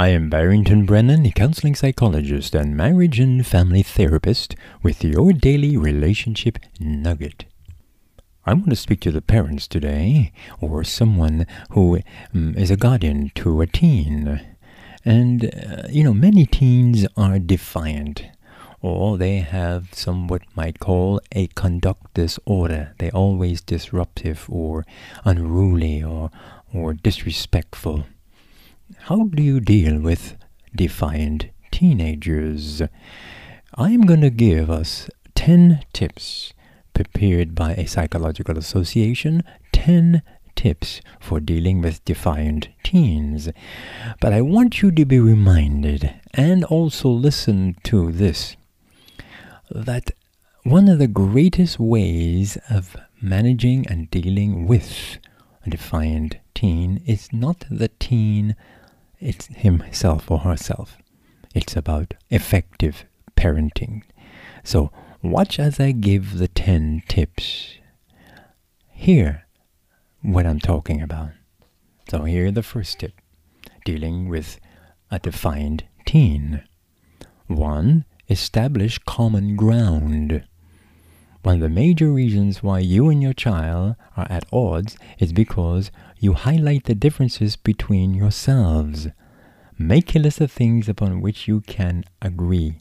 I am Barrington Brennen, a counseling psychologist and marriage and family therapist with your daily relationship nugget. I want to speak to the parents today, or someone who um, is a guardian to a teen. And, uh, you know, many teens are defiant, or they have some what might call a conduct disorder. They're always disruptive, or unruly, or, or disrespectful. How do you deal with defiant teenagers? I am going to give us 10 tips prepared by a psychological association, 10 tips for dealing with defiant teens. But I want you to be reminded and also listen to this that one of the greatest ways of managing and dealing with a defiant teen is not the teen it's himself or herself. It's about effective parenting. So watch as I give the 10 tips. Hear what I'm talking about. So here the first tip dealing with a defined teen. 1. Establish common ground. One of the major reasons why you and your child are at odds is because you highlight the differences between yourselves. Make a list of things upon which you can agree,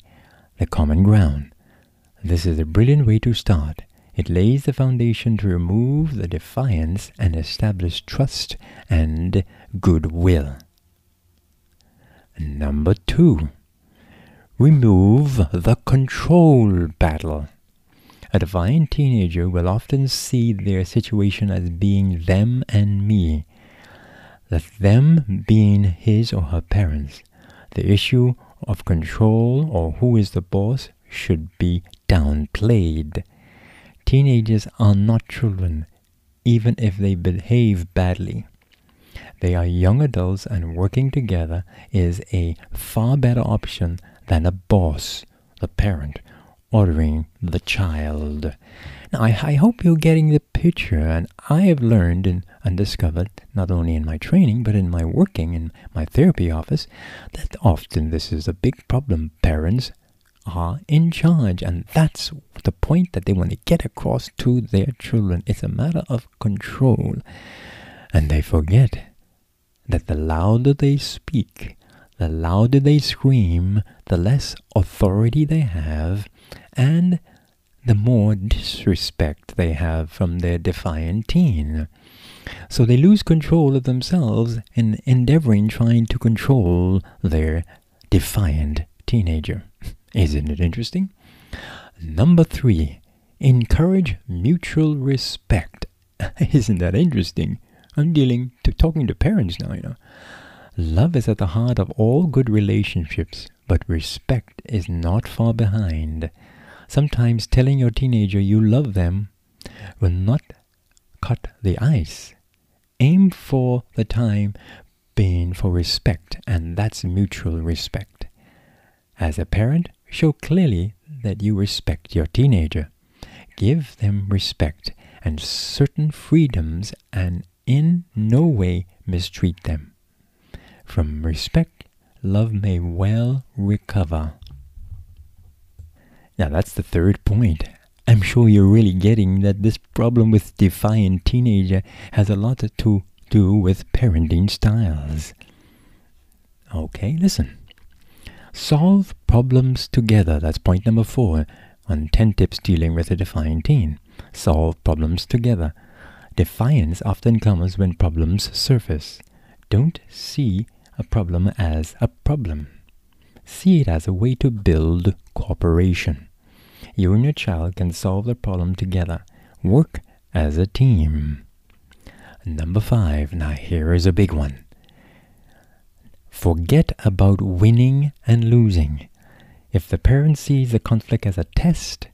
the common ground. This is a brilliant way to start. It lays the foundation to remove the defiance and establish trust and goodwill. Number two, remove the control battle. A defiant teenager will often see their situation as being them and me, that them being his or her parents. The issue of control or who is the boss should be downplayed. Teenagers are not children, even if they behave badly. They are young adults, and working together is a far better option than a boss, the parent, ordering the child. Now, I, I, hope you're getting the picture, and I have learned and, and discovered, not only in my training, but in my working in my therapy office, that often this is a big problem. Parents are in charge, and that's the point that they want to get across to their children. It's a matter of control, and they forget that the louder they speak, the louder they scream, the less authority they have, and the more disrespect they have from their defiant teen. So they lose control of themselves in endeavoring trying to control their defiant teenager. Isn't it interesting? Number three, encourage mutual respect. Isn't that interesting? I'm dealing to talking to parents now, you know. Love is at the heart of all good relationships, but respect is not far behind. Sometimes telling your teenager you love them will not cut the ice. Aim for the time being for respect, and that's mutual respect. As a parent, show clearly that you respect your teenager. Give them respect and certain freedoms and in no way mistreat them. From respect, love may well recover. Now that's the third point. I'm sure you're really getting that this problem with defiant teenager has a lot to do with parenting styles. Okay, listen. Solve problems together. That's point number four on 10 tips dealing with a defiant teen. Solve problems together. Defiance often comes when problems surface. Don't see a problem as a problem. See it as a way to build cooperation. You and your child can solve the problem together. Work as a team. Number five. Now here is a big one. Forget about winning and losing. If the parent sees the conflict as a test,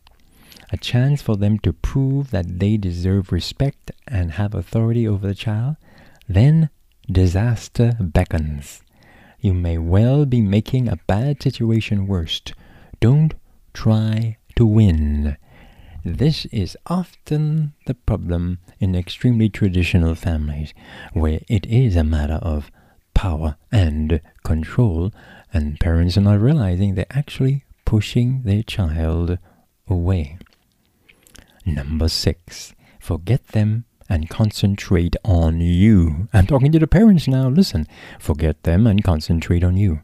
a chance for them to prove that they deserve respect and have authority over the child, then disaster beckons. You may well be making a bad situation worse. Don't try to win. This is often the problem in extremely traditional families, where it is a matter of power and control, and parents are not realizing they're actually pushing their child away. Number six, forget them and concentrate on you. I'm talking to the parents now. Listen, forget them and concentrate on you.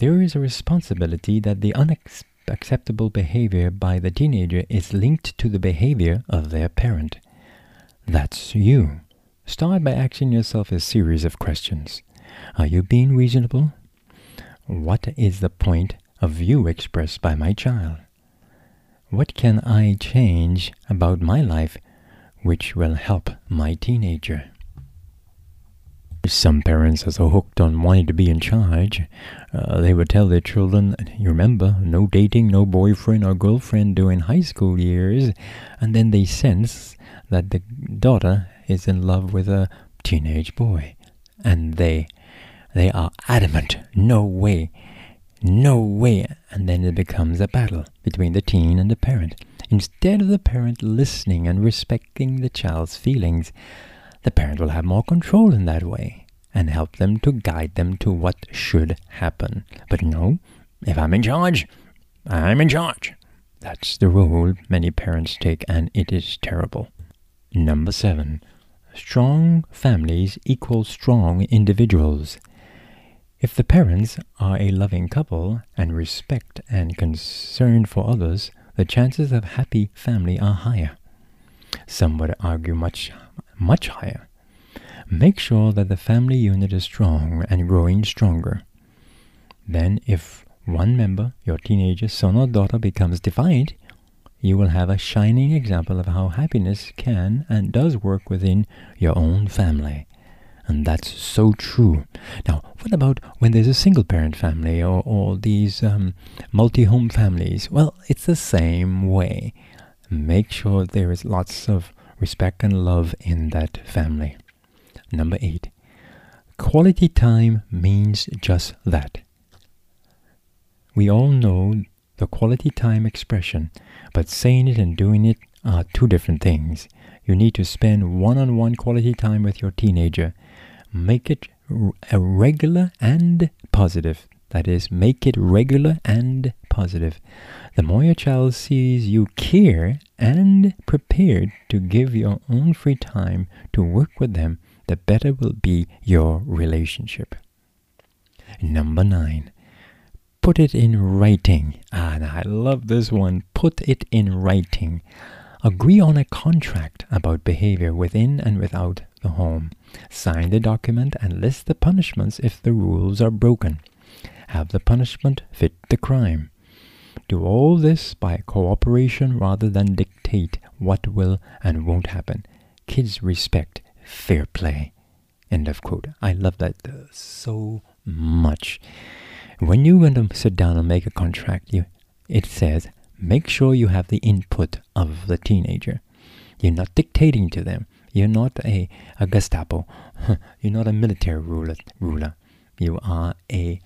There is a responsibility that the unacceptable behavior by the teenager is linked to the behavior of their parent. That's you. Start by asking yourself a series of questions. Are you being reasonable? What is the point of view expressed by my child? What can I change about my life which will help my teenager? Some parents are so hooked on wanting to be in charge, uh, they would tell their children, you remember, no dating, no boyfriend or girlfriend during high school years, and then they sense that the daughter is in love with a teenage boy, and they they are adamant, no way, no way, and then it becomes a battle between the teen and the parent. Instead of the parent listening and respecting the child's feelings, the parent will have more control in that way and help them to guide them to what should happen. But no, if I'm in charge, I'm in charge. That's the role many parents take, and it is terrible. Number seven, strong families equal strong individuals. If the parents are a loving couple and respect and concern for others, the chances of happy family are higher. Some would argue much, much higher. Make sure that the family unit is strong and growing stronger. Then, if one member, your teenager son or daughter, becomes defiant, you will have a shining example of how happiness can and does work within your own family. And that's so true. Now, what about when there's a single parent family or, or these um, multi home families? Well, it's the same way. Make sure there is lots of respect and love in that family. Number eight, quality time means just that. We all know the quality time expression, but saying it and doing it are two different things. You need to spend one on one quality time with your teenager make it a regular and positive. That is, make it regular and positive. The more your child sees you care and prepared to give your own free time to work with them, the better will be your relationship. Number nine, put it in writing. Ah, and I love this one. Put it in writing. Agree on a contract about behavior within and without the home. Sign the document and list the punishments if the rules are broken. Have the punishment fit the crime. Do all this by cooperation rather than dictate what will and won't happen. Kids respect fair play. End of quote. I love that uh, so much. When you're going to sit down and make a contract, you, it says make sure you have the input of the teenager. You're not dictating to them. You're not a, a Gestapo. You're not a military ruler, ruler. You are a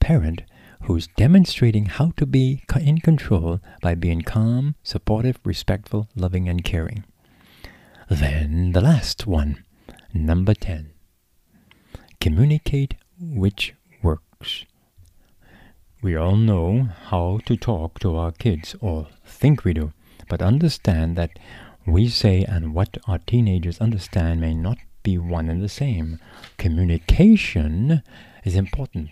parent who's demonstrating how to be in control by being calm, supportive, respectful, loving, and caring. Then the last one, number 10. Communicate which works. We all know how to talk to our kids, or think we do, but understand that we say and what our teenagers understand may not be one and the same. Communication is important,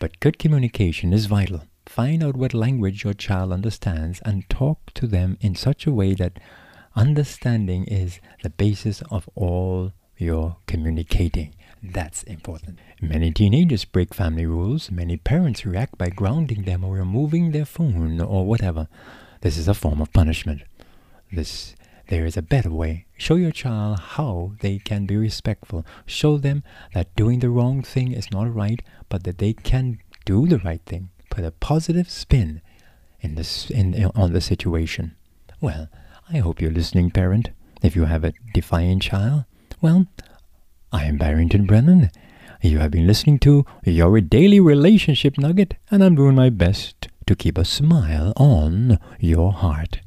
but good communication is vital. Find out what language your child understands and talk to them in such a way that understanding is the basis of all your communicating. That's important. Many teenagers break family rules. Many parents react by grounding them or removing their phone or whatever. This is a form of punishment. This there is a better way. Show your child how they can be respectful. Show them that doing the wrong thing is not right, but that they can do the right thing. Put a positive spin in this in, on the situation. Well, I hope you're listening, parent. If you have a defiant child, well, I am Barrington Brennen. You have been listening to your daily relationship nugget, and I'm doing my best to keep a smile on your heart.